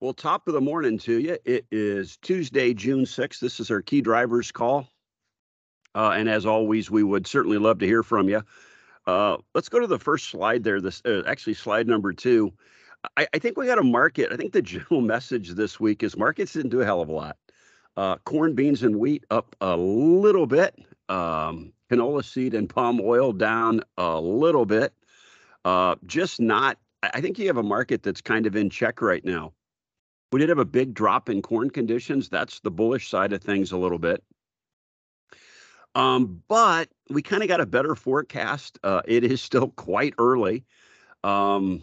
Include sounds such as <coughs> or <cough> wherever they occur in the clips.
Well, top of the morning to you. It is Tuesday, June 6th. This is our key drivers call. Uh, and as always, we would certainly love to hear from you. Uh, let's go to the first slide there. This uh, actually slide number two. I, I, think we got a market. I think the <laughs> general message this week is markets didn't do a hell of a lot. Uh, corn, beans, and wheat up a little bit. Um, canola seed and palm oil down a little bit. Uh, just not. I think you have a market that's kind of in check right now. We did have a big drop in corn conditions. That's the bullish side of things a little bit. Um, but we kind of got a better forecast. Uh, it is still quite early. Um,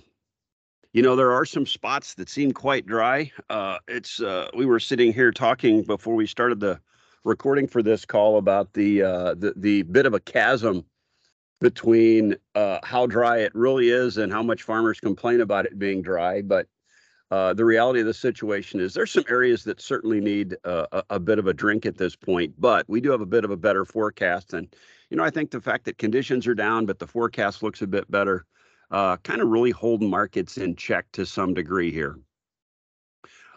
you know, there are some spots that seem quite dry. Uh, it's uh, we were sitting here talking before we started the recording for this call about the uh, the the bit of a chasm between uh, how dry it really is and how much farmers complain about it being dry. But uh, the reality of the situation is there's some areas that certainly need uh, a, a, bit of a drink at this point, but we do have a bit of a better forecast. And, you know, I think the fact that conditions are down, but the forecast looks a bit better, uh, kind of really holding markets in check to some degree here.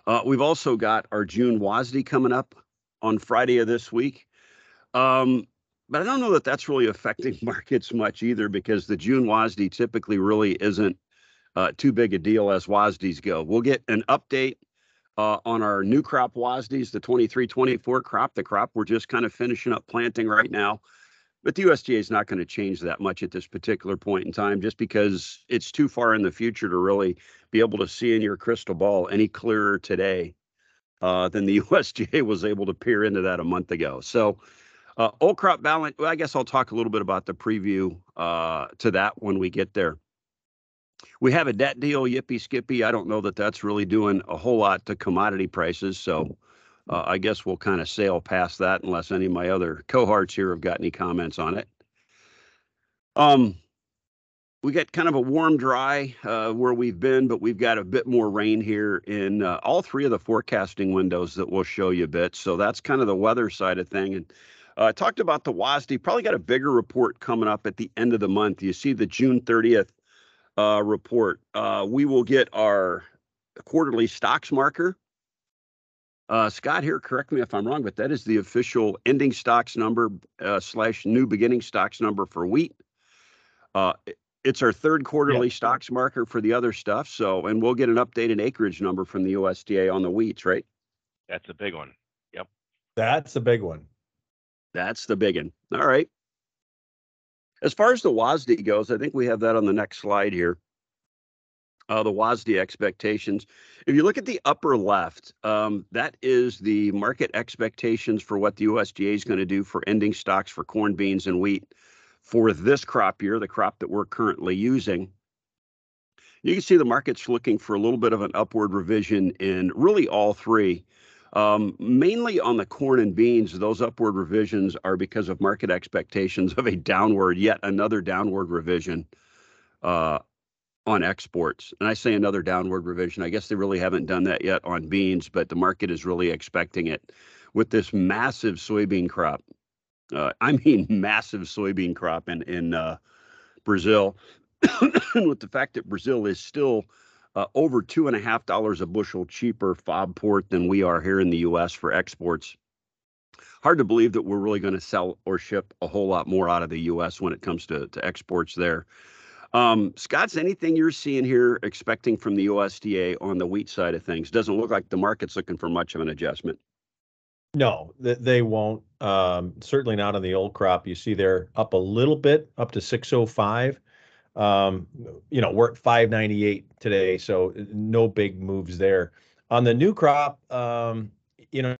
Uh, we've also got our June WASDE coming up on Friday of this week. Um, but I don't know that that's really affecting <laughs> markets much either because the June WASDE typically really isn't uh, too big a deal as WASDEs go. We'll get an update uh, on our new crop WASDEs, the 23-24 crop, the crop we're just kind of finishing up planting right now. But the USDA is not going to change that much at this particular point in time, just because it's too far in the future to really be able to see in your crystal ball any clearer today uh, than the <laughs> USDA was able to peer into that a month ago. So, uh, old crop balance. Well, I guess I'll talk a little bit about the preview uh, to that when we get there. We have a debt deal, yippee skippy. I don't know that that's really doing a whole lot to commodity prices. So uh, I guess we'll kind of sail past that unless any of my other cohorts here have got any comments on it. Um, we got kind of a warm, dry uh, where we've been, but we've got a bit more rain here in uh, all three of the forecasting windows that we'll show you a bit. So that's kind of the weather side of thing. And uh, I talked about the WASDE. Probably got a bigger report coming up at the end of the month. You see the June 30th uh, report. Uh, we will get our quarterly stocks marker. Uh, Scott here, correct me if I'm wrong, but that is the official ending stocks number uh, slash new beginning stocks number for wheat. Uh, it's our third quarterly yep. stocks marker for the other stuff. So, and we'll get an updated acreage number from the USDA on the wheats, right? That's a big one. Yep. That's a big one. That's the big one. All right. As far as the WASDE goes, I think we have that on the next slide here. Uh, the WASDE expectations. If you look at the upper left, um, that is the market expectations for what the USDA is going to do for ending stocks for corn, beans, and wheat for this crop year, the crop that we're currently using. You can see the market's looking for a little bit of an upward revision in really all three. Um, mainly on the corn and beans, those upward revisions are because of market expectations of a downward, yet another downward revision uh, on exports. And I say another downward revision. I guess they really haven't done that yet on beans, but the market is really expecting it with this massive soybean crop. Uh, I <laughs> mean, massive soybean crop in in uh, Brazil, <coughs> with the fact that Brazil is still uh, over two and a half dollars a bushel cheaper FOB port than we are here in the U.S. for exports. Hard to believe that we're really going to sell or ship a whole lot more out of the U.S. when it comes to, to exports there. Um, Scott's anything you're seeing here expecting from the USDA on the wheat side of things? Doesn't look like the market's looking for much of an adjustment. No, they won't. Um, certainly not on the old crop. You see they're up a little bit, up to 605. Um, you know, we're at 598 today, so no big moves there. On the new crop, um, you know,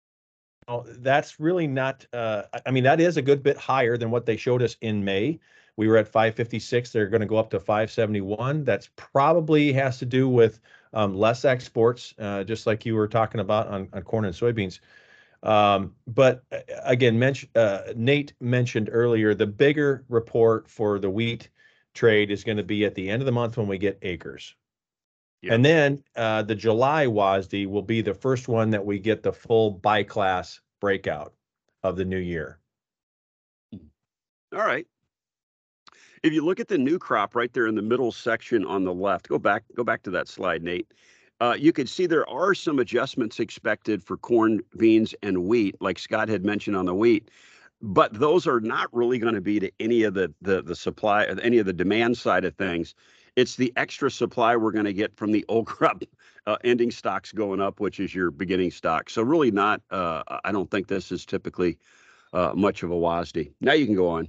that's really not. Uh, I mean, that is a good bit higher than what they showed us in May. We were at 556. They're going to go up to 571. That's probably has to do with um, less exports, uh, just like you were talking about on, on corn and soybeans. Um, but again, uh, Nate mentioned earlier the bigger report for the wheat trade is going to be at the end of the month when we get acres. Yep. And then uh, the July WASDE will be the first one that we get the full by class breakout of the new year. All right. If you look at the new crop right there in the middle section on the left, go back, go back to that slide, Nate. Uh, you can see there are some adjustments expected for corn, beans, and wheat, like Scott had mentioned on the wheat, but those are not really going to be to any of the the the supply, any of the demand side of things. It's the extra supply we're going to get from the old <laughs> crop uh, ending stocks going up, which is your beginning stock. So really not. Uh, I don't think this is typically uh, much of a WASDE. Now you can go on.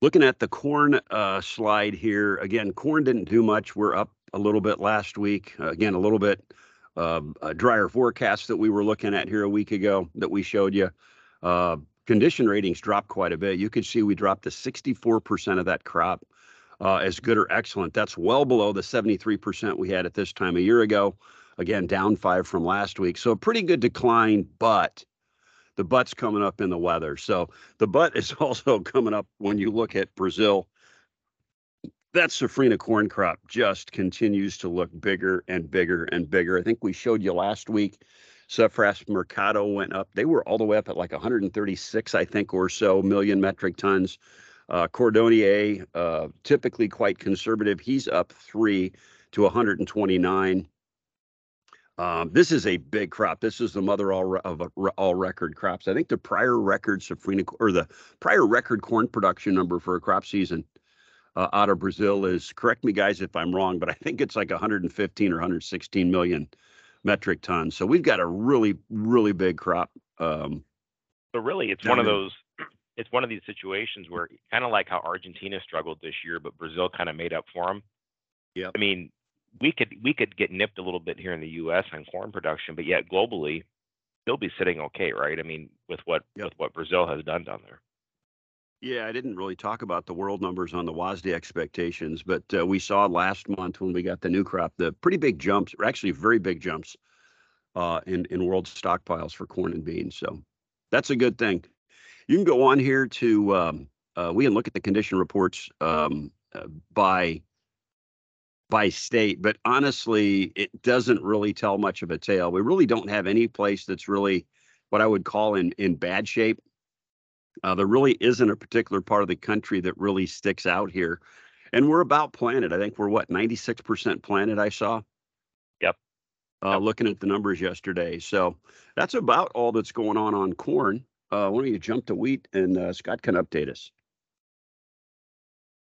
Looking at the corn uh, slide here, again, corn didn't do much. We're up a little bit last week. Uh, again, a little bit a drier forecast that we were looking at here a week ago that we showed you. Uh, condition ratings dropped quite a bit. You could see we dropped to 64% of that crop uh, as good or excellent. That's well below the 73% we had at this time a year ago. Again, down five from last week. So a pretty good decline, but the butt's coming up in the weather. So the butt is <laughs> also coming up when you look at Brazil. That safrinha corn crop just continues to look bigger and bigger and bigger. I think we showed you last week. Safras Mercado went up. They were all the way up at like 136, I think, or so million metric tons. Uh, Cordonnier, uh, typically quite conservative, he's up three to 129. Um, this is a big crop. This is the mother all of all record crops. I think the prior record safrinha or the prior record corn production number for a crop season uh, out of Brazil is correct me guys if I'm wrong, but I think it's like 115 or 116 million metric tons. So we've got a really really big crop. Um, so really, it's one of those. It's one of these situations where kind of like how Argentina struggled this year, but Brazil kind of made up for them. Yeah. I mean, we could we could get nipped a little bit here in the U.S. on corn production, but yet globally, they'll be sitting okay, right? I mean, with what yep. with what Brazil has done down there. Yeah, I didn't really talk about the world numbers on the WASDE expectations, but uh, we saw last month when we got the new crop the pretty big jumps, or actually very big jumps, uh, in in world stockpiles for corn and beans. So that's a good thing. You can go on here to um, uh, we can look at the condition reports um, uh, by by state, but honestly, it doesn't really tell much of a tale. We really don't have any place that's really what I would call in in bad shape. Uh, there really isn't a particular part of the country that really sticks out here, and we're about planted. I think we're what 96% planted. I saw. Yep. Uh, yep. Looking at the numbers yesterday, so that's about all that's going on on corn. Uh, why don't you jump to wheat and uh, Scott can update us?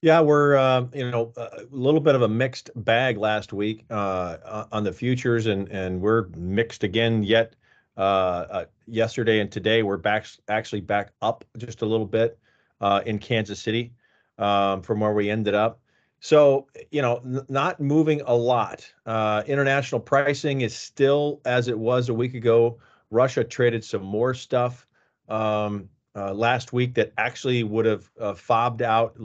Yeah, we're uh, you know a little bit of a mixed bag last week uh, on the futures, and and we're mixed again yet. Uh, uh, yesterday and today, we're back actually back up just a little bit uh, in Kansas City um, from where we ended up. So you know, n- not moving a lot. Uh, international pricing is still as it was a week ago. Russia traded some more stuff. Um, uh, last week that actually would have uh, fobbed out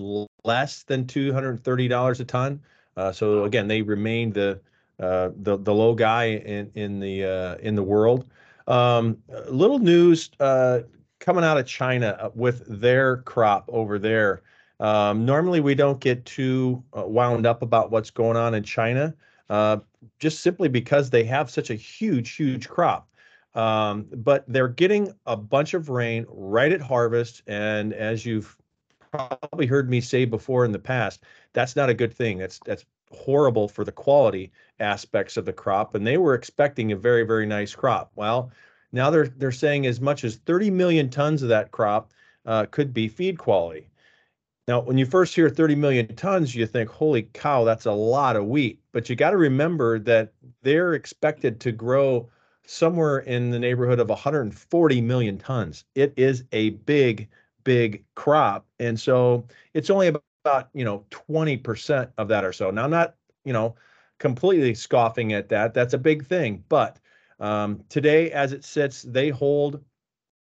less than $230 a ton. Uh, so again, they remain the uh, the the low guy in in the uh, in the world. Um, little news uh, coming out of China with their crop over there. Um, normally, we don't get too wound up about what's going on in China, just simply because they have such a huge, huge crop. Um, but they're getting a bunch of rain right at harvest. And as you've probably heard me say before in the past, that's not a good thing. That's that's horrible for the quality aspects of the crop. And they were expecting a very, very nice crop. Well, now they're they're saying as much as 30 million tons of that crop uh, could be feed quality. Now, when you first hear 30 million tons, you think, holy cow, that's a lot of wheat. But you got to remember that they're expected to grow somewhere in the neighborhood of 140 million tons. It is a big, big crop. And so it's only about, you know, 20% of that or so. Now, I'm not, you know, completely scoffing at that. That's a big thing. But um, today, as it sits, they hold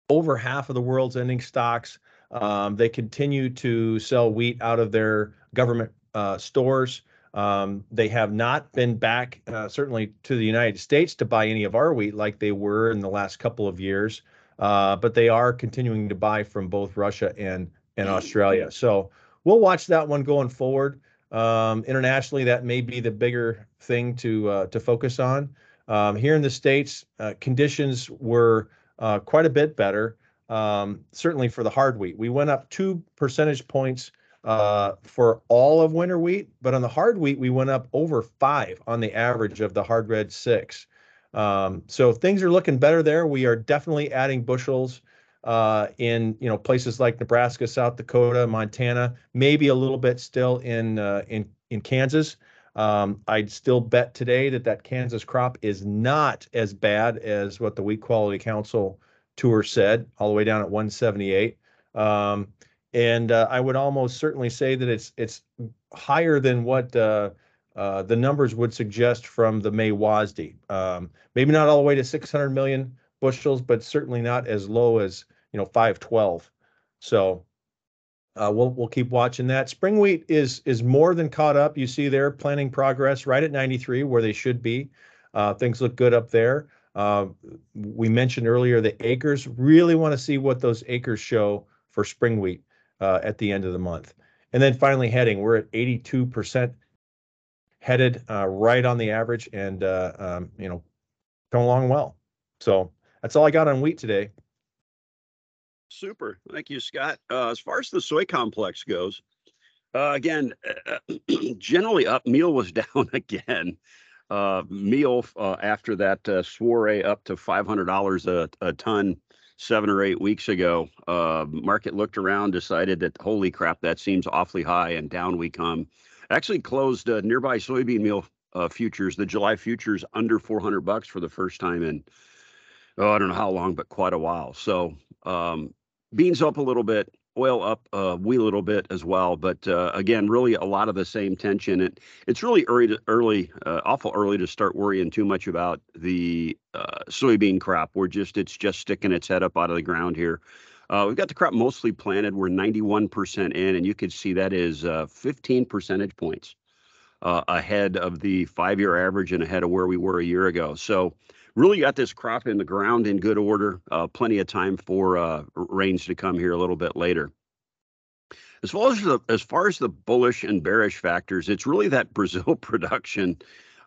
over half of the world's ending stocks. Um, they continue to sell wheat out of their government uh, stores. Um, they have not been back, uh, certainly to the United States, to buy any of our wheat like they were in the last couple of years. Uh, but they are continuing to buy from both Russia and and Australia. So we'll watch that one going forward. Um, internationally, that may be the bigger thing to uh, to focus on. Um, here in the states, uh, conditions were uh, quite a bit better. Um, certainly for the hard wheat, we went up two percentage points uh, for all of winter wheat, but on the hard wheat, we went up over five on the average of the hard red six. Um, so things are looking better there. We are definitely adding bushels uh, in you know places like Nebraska, South Dakota, Montana, maybe a little bit still in uh, in in Kansas. Um, I'd still bet today that that Kansas crop is not as bad as what the Wheat Quality Council tour said, all the way down at 178. Um, and uh, I would almost certainly say that it's it's higher than what uh, uh, the numbers would suggest from the May WASDE. Um, maybe not all the way to 600 million bushels, but certainly not as low as you know 512. So uh, we'll we'll keep watching that. Spring wheat is is more than caught up. You see there planting progress right at 93 where they should be. Uh, things look good up there. Uh, we mentioned earlier the acres. Really want to see what those acres show for spring wheat uh, at the end of the month. And then finally heading, we're at 82% headed uh, right on the average and, uh, um, you know, coming along well. So that's all I got on wheat today. Super. Thank you, Scott. Uh, as far as the soy complex goes, uh, again, <clears throat> generally up. Meal was <laughs> down again. Uh, meal uh, after that uh, soiree up to $500 a, a ton seven or eight weeks ago. Uh, market looked around, decided that holy crap, that seems awfully high, and down we come. Actually closed uh, nearby soybean meal uh, futures, the July futures, under 400 bucks for the first time in oh I don't know how long, but quite a while. So um, beans up a little bit, oil up a wee little bit as well. But uh, again, really a lot of the same tension. It, it's really early, to, early, uh, awful early to start worrying too much about the uh, soybean crop. We're just, it's just sticking its head up out of the ground here. Uh, we've got the crop mostly planted. We're 91% in, and you can see that is uh, 15 percentage points ahead of the five-year average and ahead of where we were a year ago. So really got this crop in the ground in good order. Uh, plenty of time for uh, rains to come here a little bit later. As far as the as far as the bullish and bearish factors, it's really that <laughs> Brazil production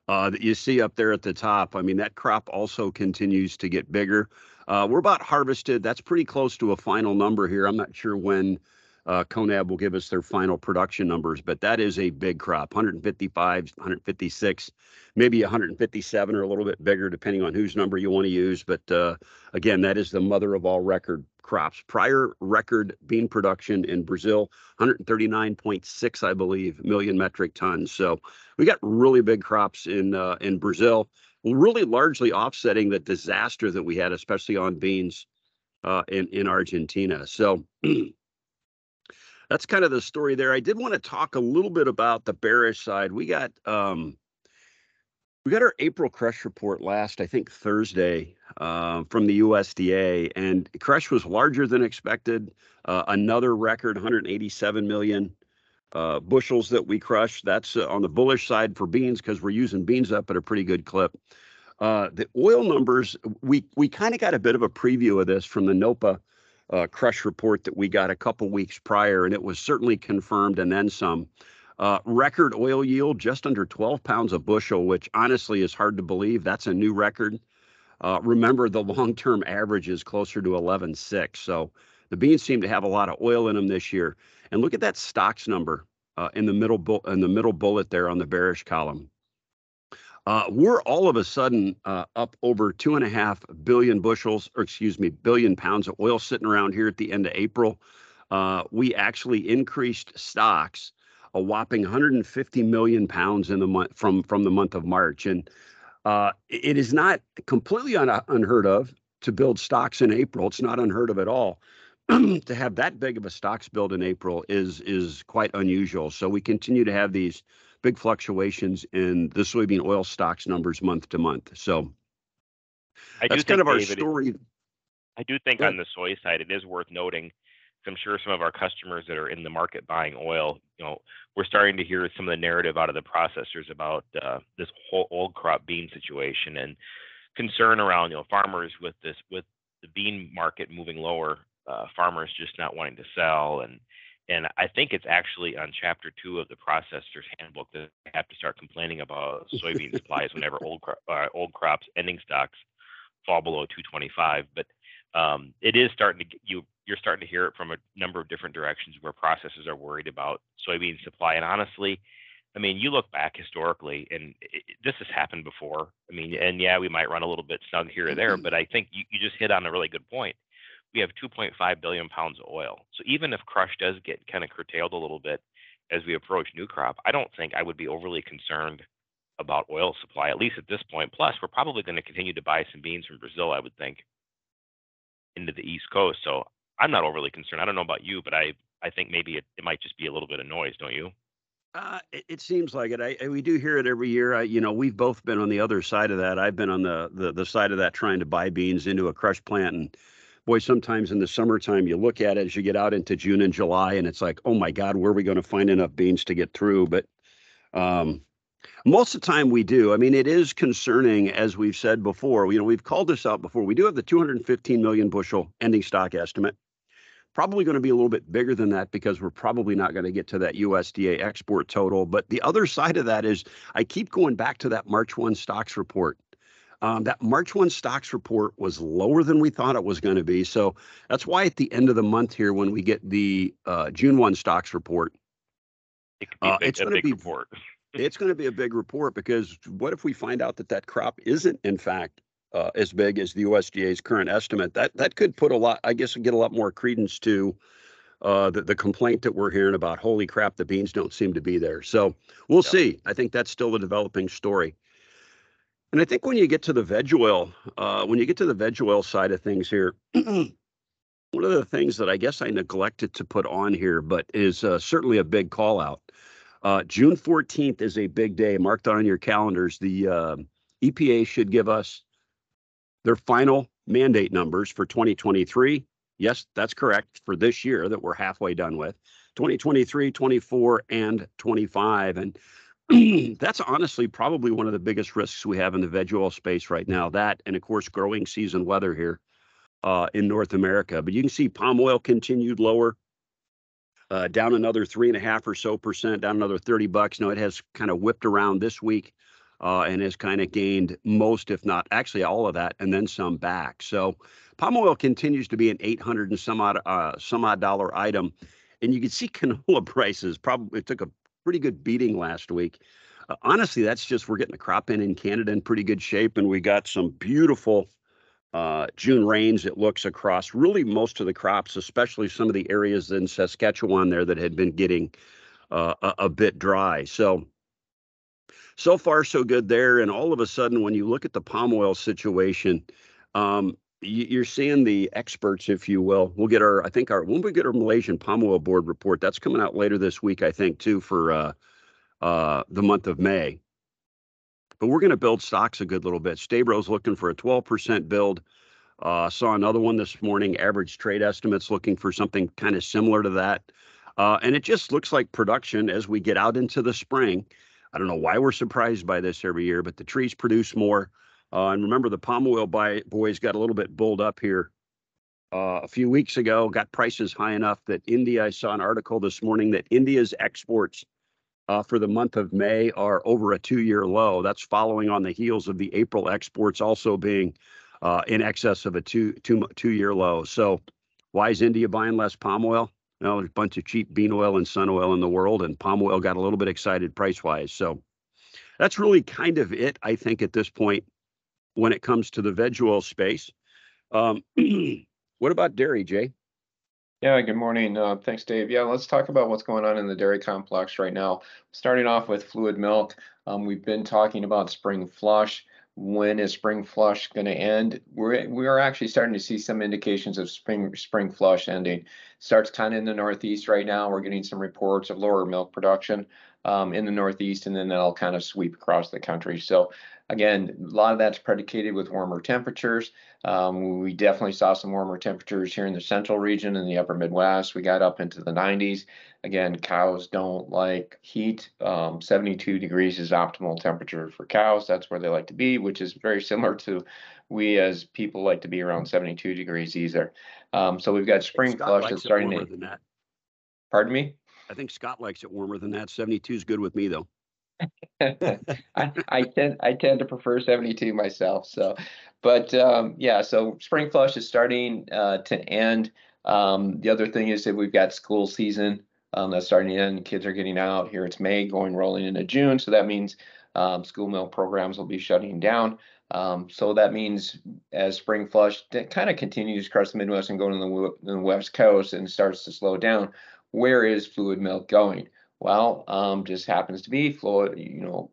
uh, that you see up there at the top. I mean, that crop also continues to get bigger. Uh, we're about harvested. That's pretty close to a final number here. I'm not sure when uh, CONAB will give us their final production numbers, but that is a big crop 155, 156, maybe 157 or a little bit bigger, depending on whose number you want to use. But uh, again, that is the mother of all record crops. Prior record bean production in Brazil 139.6, I believe, million metric tons. So we got really big crops in uh, in Brazil, really largely offsetting the disaster that we had, especially on beans uh, in in Argentina. So. <clears throat> that's kind of the story there. I did want to talk a little bit about the bearish side. We got um, we got our April crush report last, I think Thursday, uh, from the USDA, and crush was larger than expected. Uh, another record, 187 million uh, bushels that we crushed. That's uh, on the bullish side for beans because we're using beans up at a pretty good clip. Uh, the oil numbers, we we kind of got a bit of a preview of this from the NOPA uh, crush report that we got a couple weeks prior, and it was certainly confirmed and then some. Uh, record oil yield just under 12 pounds a bushel, which honestly is hard to believe. That's a new record. Uh, remember, the <laughs> long-term average is closer to 11.6. So the beans seem to have a lot of oil in them this year. And look at that stocks number uh, in the middle bu- in the middle bullet there on the bearish column. Uh, we're all of a sudden uh, up over two and a half billion bushels, or excuse me, billion pounds of oil sitting around here at the end of April. Uh, we actually increased stocks a whopping 150 million pounds in the month from from the month of March, and uh, it is not completely un- unheard of to build stocks in April. It's not unheard of at all. <clears throat> to have that big of a stocks build in April is is quite unusual. So we continue to have these big fluctuations in the soybean oil stocks numbers month to month. So I that's kind of our David, story. I do think on the soy side, it is worth noting. I'm sure some of our customers that are in the market buying oil, you know, we're starting to hear some of the narrative out of the processors about uh, this whole old crop bean situation and concern around, you know, farmers with this with the bean market moving lower, uh, farmers just not wanting to sell and and I think it's actually on chapter two of the processor's handbook that they have to start complaining about soybean supplies whenever old cro- uh, old crops ending stocks fall below 225. But um, it is starting to get, you you're starting to hear it from a number of different directions where processors are worried about soybean supply. And honestly, I mean, you look back historically, and it, this has happened before. I mean, and yeah, we might run a little bit snug here or there, but I think you, you just hit on a really good point. We have 2.5 billion pounds of oil. So even if crush does get kind of curtailed a little bit as we approach new crop, I don't think I would be overly concerned about oil supply, at least at this point. Plus, we're probably going to continue to buy some beans from Brazil, I would think, into the East Coast. So I'm not overly concerned. I don't know about you, but I, I think maybe it, it might just be a little bit of noise, don't you? Uh, it, it seems like it. I, I- we do hear it every year. I, you know, we've both been on the other side of that. I've been on the, the the side of that trying to buy beans into a crush plant, and boy, sometimes in the summertime you look at it as you get out into June and July, and it's like, oh my God, where are we going to find enough beans to get through? But um, most of the time we do. I mean, it is concerning, as we've said before. You know, we've called this out before. We do have the 215 million bushel ending stock estimate probably going to be a little bit bigger than that because we're probably not going to get to that USDA export total. But the other side of that is I keep going back to that March 1 stocks report. Um, that March 1 stocks report was lower than we thought it was going to be. So that's why at the end of the month here, when we get the uh, June 1 stocks report, It Uh, a big, <laughs> it's gonna be- report. it's going to be a big report because what if we find out that that crop isn't in fact uh, as big as the USDA's current estimate? That that could put a lot, I guess, get a lot more credence to uh, the the complaint that we're hearing about. Holy crap, the beans don't seem to be there. So we'll Yeah. see. I think that's still a developing story. And I think when you get to the veg oil, uh, when you get to the veg oil side of things here, <clears throat> one of the things that I guess I neglected to put on here, but is uh, certainly a big call out. Uh, June 14th is a big day. Mark that on your calendars. The uh, EPA should give us their final mandate numbers for 2023. Yes, that's correct for this year that we're halfway done with 2023, 24, and 25. And <clears throat> that's honestly probably one of the biggest risks we have in the veg oil space right now. That, and of course, growing season weather here uh, in North America. But you can see palm oil continued lower uh, down another three and a half or so percent, down another 30 bucks. No, it has kind of whipped around this week uh, and has kind of gained most, if not actually all of that, and then some back. So palm oil continues to be an 800 and some odd, uh, some odd dollar item. And you can see <laughs> canola prices probably took a pretty good beating last week. Uh, honestly, that's just we're getting the crop in in Canada in pretty good shape, and we got some beautiful uh, June rains, it looks across really most of the crops, especially some of the areas in Saskatchewan there that had been getting uh, a, a bit dry. So, so far, so good there. And all of a sudden, when you look at the palm oil situation, um, you're seeing the experts, if you will. We'll get our, I think our, when we get our Malaysian palm oil board report, that's coming out later this week, I think, too, for uh, uh, the month of May but we're going to build stocks a good little bit. Stabro's looking for a 12% build. Uh, saw another one this morning. Average trade estimates looking for something kind of similar to that. Uh, and it just looks like production as we get out into the spring. I don't know why we're surprised by this every year, but the trees produce more. Uh, and remember, the palm oil buy, boys got a little bit bulled up here uh, a few weeks ago, got prices high enough that India, I saw an article this morning that India's exports uh, for the month of May are over a two-year low. That's following on the heels of the April exports also being uh, in excess of a two two two-year low. So, why is India buying less palm oil? No, there's a bunch of cheap bean oil and sun oil in the world, and palm oil got a little bit excited price-wise. So, that's really kind of it, I think, at this point when it comes to the veg oil space. Um, <clears throat> what about dairy, Jay? Yeah, good morning. Uh, thanks, Dave. Yeah, let's talk about what's going on in the dairy complex right now. Starting off with fluid milk, um, we've been talking about spring flush. When is spring flush going to end? We're we are actually starting to see some indications of spring spring flush ending. Starts kind of in the northeast right now. We're getting some reports of lower milk production um, in the northeast, and then that'll kind of sweep across the country. So again, a lot of that's predicated with warmer temperatures. Um, we definitely saw some warmer temperatures here in the central region and the upper Midwest. We got up into the 90s. Again, cows don't like heat. Um, 72 degrees is optimal temperature for cows. That's where they like to be, which is very similar to we as people like to be around 72 degrees either. Um, so we've got spring flush that's starting to, pardon me? I think Scott likes it warmer than that. 72 is good with me, though. <laughs> I, I tend I tend to prefer 72 myself. So, but um, yeah, so spring flush is starting uh, to end. Um, the other thing is that we've got school season um, that's starting to end. Kids are getting out. Here it's May, going rolling into June. So that means um, school meal programs will be shutting down. Um, so that means as spring flush kind of continues across the Midwest and going to the, the, West Coast and starts to slow down, where is fluid milk going? Well, um, just happens to be fluid, you know,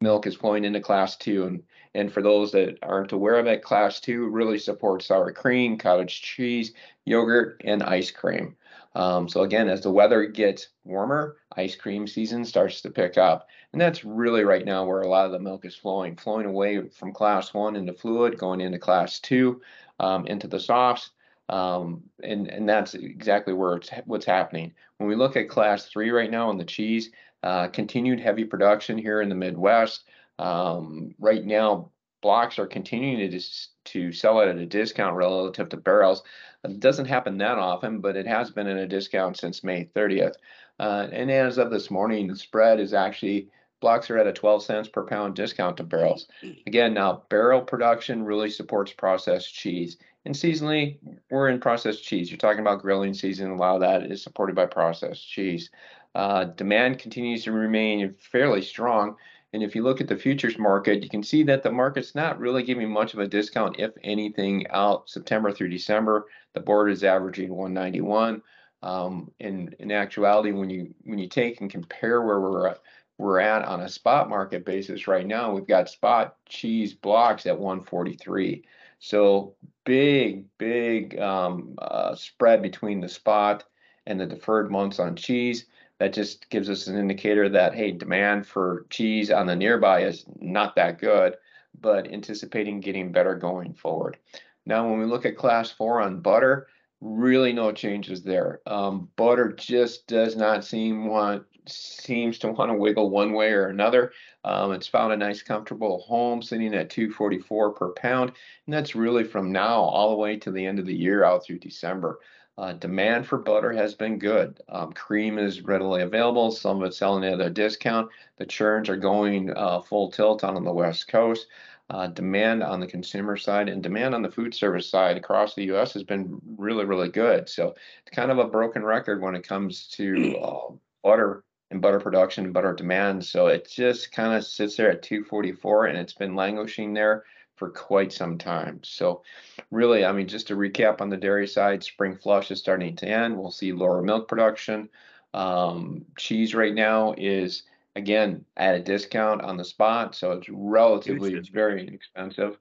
milk is flowing into class two. And, and for those that aren't aware of it, class two really supports sour cream, cottage cheese, yogurt, and ice cream. Um, so again, as the weather gets warmer, ice cream season starts to pick up. And that's really right now where a lot of the milk is flowing, flowing away from class one into fluid, going into class two, um, into the softs. Um, and, and that's exactly where what's happening. When we look at class three right now on the cheese, uh, continued heavy production here in the Midwest. Um, right now, blocks are continuing to, to sell it at a discount relative to barrels. It doesn't happen that often, but it has been at a discount since May 30th. Uh, and as of this morning, the spread is actually blocks are at a 12 cents per pound discount to barrels. Again, now barrel production really supports processed cheese. And seasonally, we're in processed cheese. You're talking about grilling season. A lot of that is supported by processed cheese. Uh, demand continues to remain fairly strong. And if you look at the futures market, you can see that the market's not really giving much of a discount, if anything, out September through December. The board is averaging 191. Um, in in actuality, when you when you take and compare where we're at, we're at on a spot market basis right now, we've got spot cheese blocks at 143. So big big um, uh, spread between the spot and the deferred months on cheese. That just gives us an indicator that hey demand for cheese on the nearby is not that good but anticipating getting better going forward. Now when we look at class four on butter really no changes there. Um, butter just does not seem want seems to want to wiggle one way or another um, it's found a nice comfortable home sitting at 244 per pound and that's really from now all the way to the end of the year out through december uh, demand for butter has been good. Um, cream is readily available. Some of it's selling at a discount. The churns are going uh, full tilt on the West Coast. Uh, demand on the consumer side and demand on the food service side across the U.S. has been really, really good. So it's kind of a broken record when it comes to uh, butter and butter production and butter demand. So it just kind of sits there at 244 and it's been languishing there for quite some time. So, really, I mean, just to recap on the dairy side, spring flush is starting to end. We'll see lower milk production. Um, cheese right now is again at a discount on the spot, so it's relatively it's very inexpensive.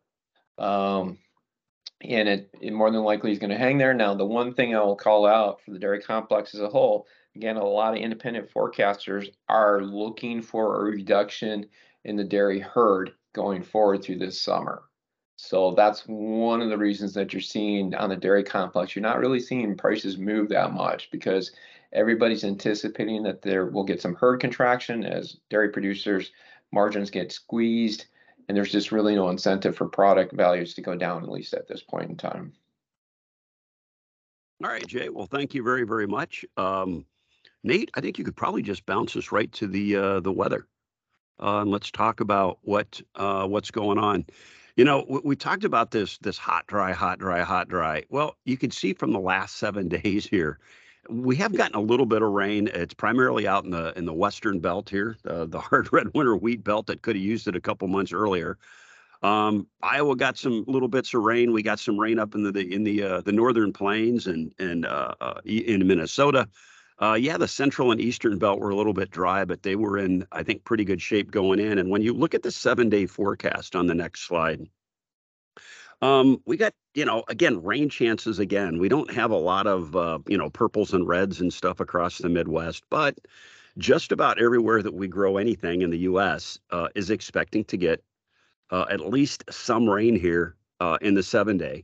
Um, and it, it more than likely is going to hang there. Now, the one thing I will call out for the dairy complex as a whole, again, a lot of independent forecasters are looking for a reduction in the dairy herd going forward through this summer. So that's one of the reasons that you're seeing on the dairy complex. You're not really seeing prices move that much because everybody's anticipating that there will get some herd contraction as dairy producers margins get squeezed and there's just really no incentive for product values to go down at least at this point in time. All right, Jay. Well, thank you very, very much. Um, Nate, I think you could probably just bounce us right to the uh, the weather uh, and let's talk about what uh, what's going on. You know, we, we, talked about this this hot, dry, hot, dry, hot, dry. Well, you can see from the last seven <laughs> days here, we have gotten a little bit of rain. It's primarily out in the in the western belt here, the the <laughs> hard red winter wheat belt that could have used it a couple months earlier. Um, Iowa got some little bits of rain. We got some rain up in the, the in the uh, the northern plains and and uh, uh, in Minnesota. Uh, yeah, the central and eastern belt were a little bit dry, but they were in, I think, pretty good shape going in. And when you look at the seven day forecast on the next slide, um, we got, you know, again, rain chances again. We don't have a lot of, uh, you know, purples and reds and stuff across the Midwest, but just about everywhere that we grow anything in the U.S. Uh, is expecting to get uh, at least some rain here uh, in the seven day.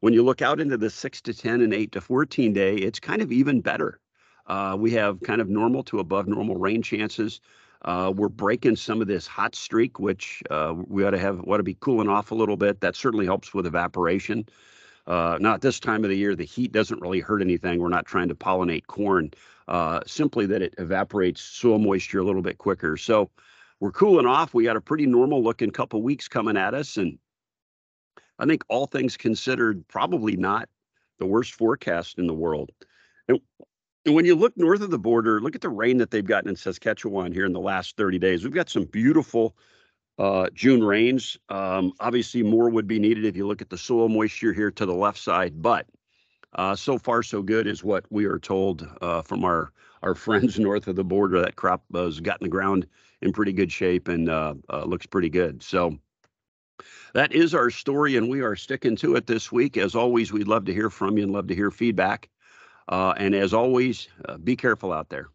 When you look out into the six to 10 and eight to 14 day, it's kind of even better. Uh, we have kind of normal to above normal rain chances. Uh, we're breaking some of this hot streak, which uh, we ought to have ought to be cooling off a little bit. That certainly helps with evaporation. Uh, not this time of the year. The heat doesn't really hurt anything. We're not trying to pollinate corn. Uh, simply that it evaporates soil moisture a little bit quicker. So we're cooling off. We got a pretty normal looking couple weeks coming at us, and I think all things considered, probably not the worst forecast in the world. And, and when you look north of the border, look at the rain that they've gotten in Saskatchewan here in the last 30 days. We've got some beautiful uh, June rains. Um, obviously, more would be needed if you look at the soil moisture here to the left side, but uh, so far so good is what we are told uh, from our our <laughs> friends north of the border. That crop has gotten the ground in pretty good shape and uh, uh, looks pretty good. So that is our story, and we are sticking to it this week. As always, we'd love to hear from you and love to hear feedback. Uh, and as always, uh, be careful out there.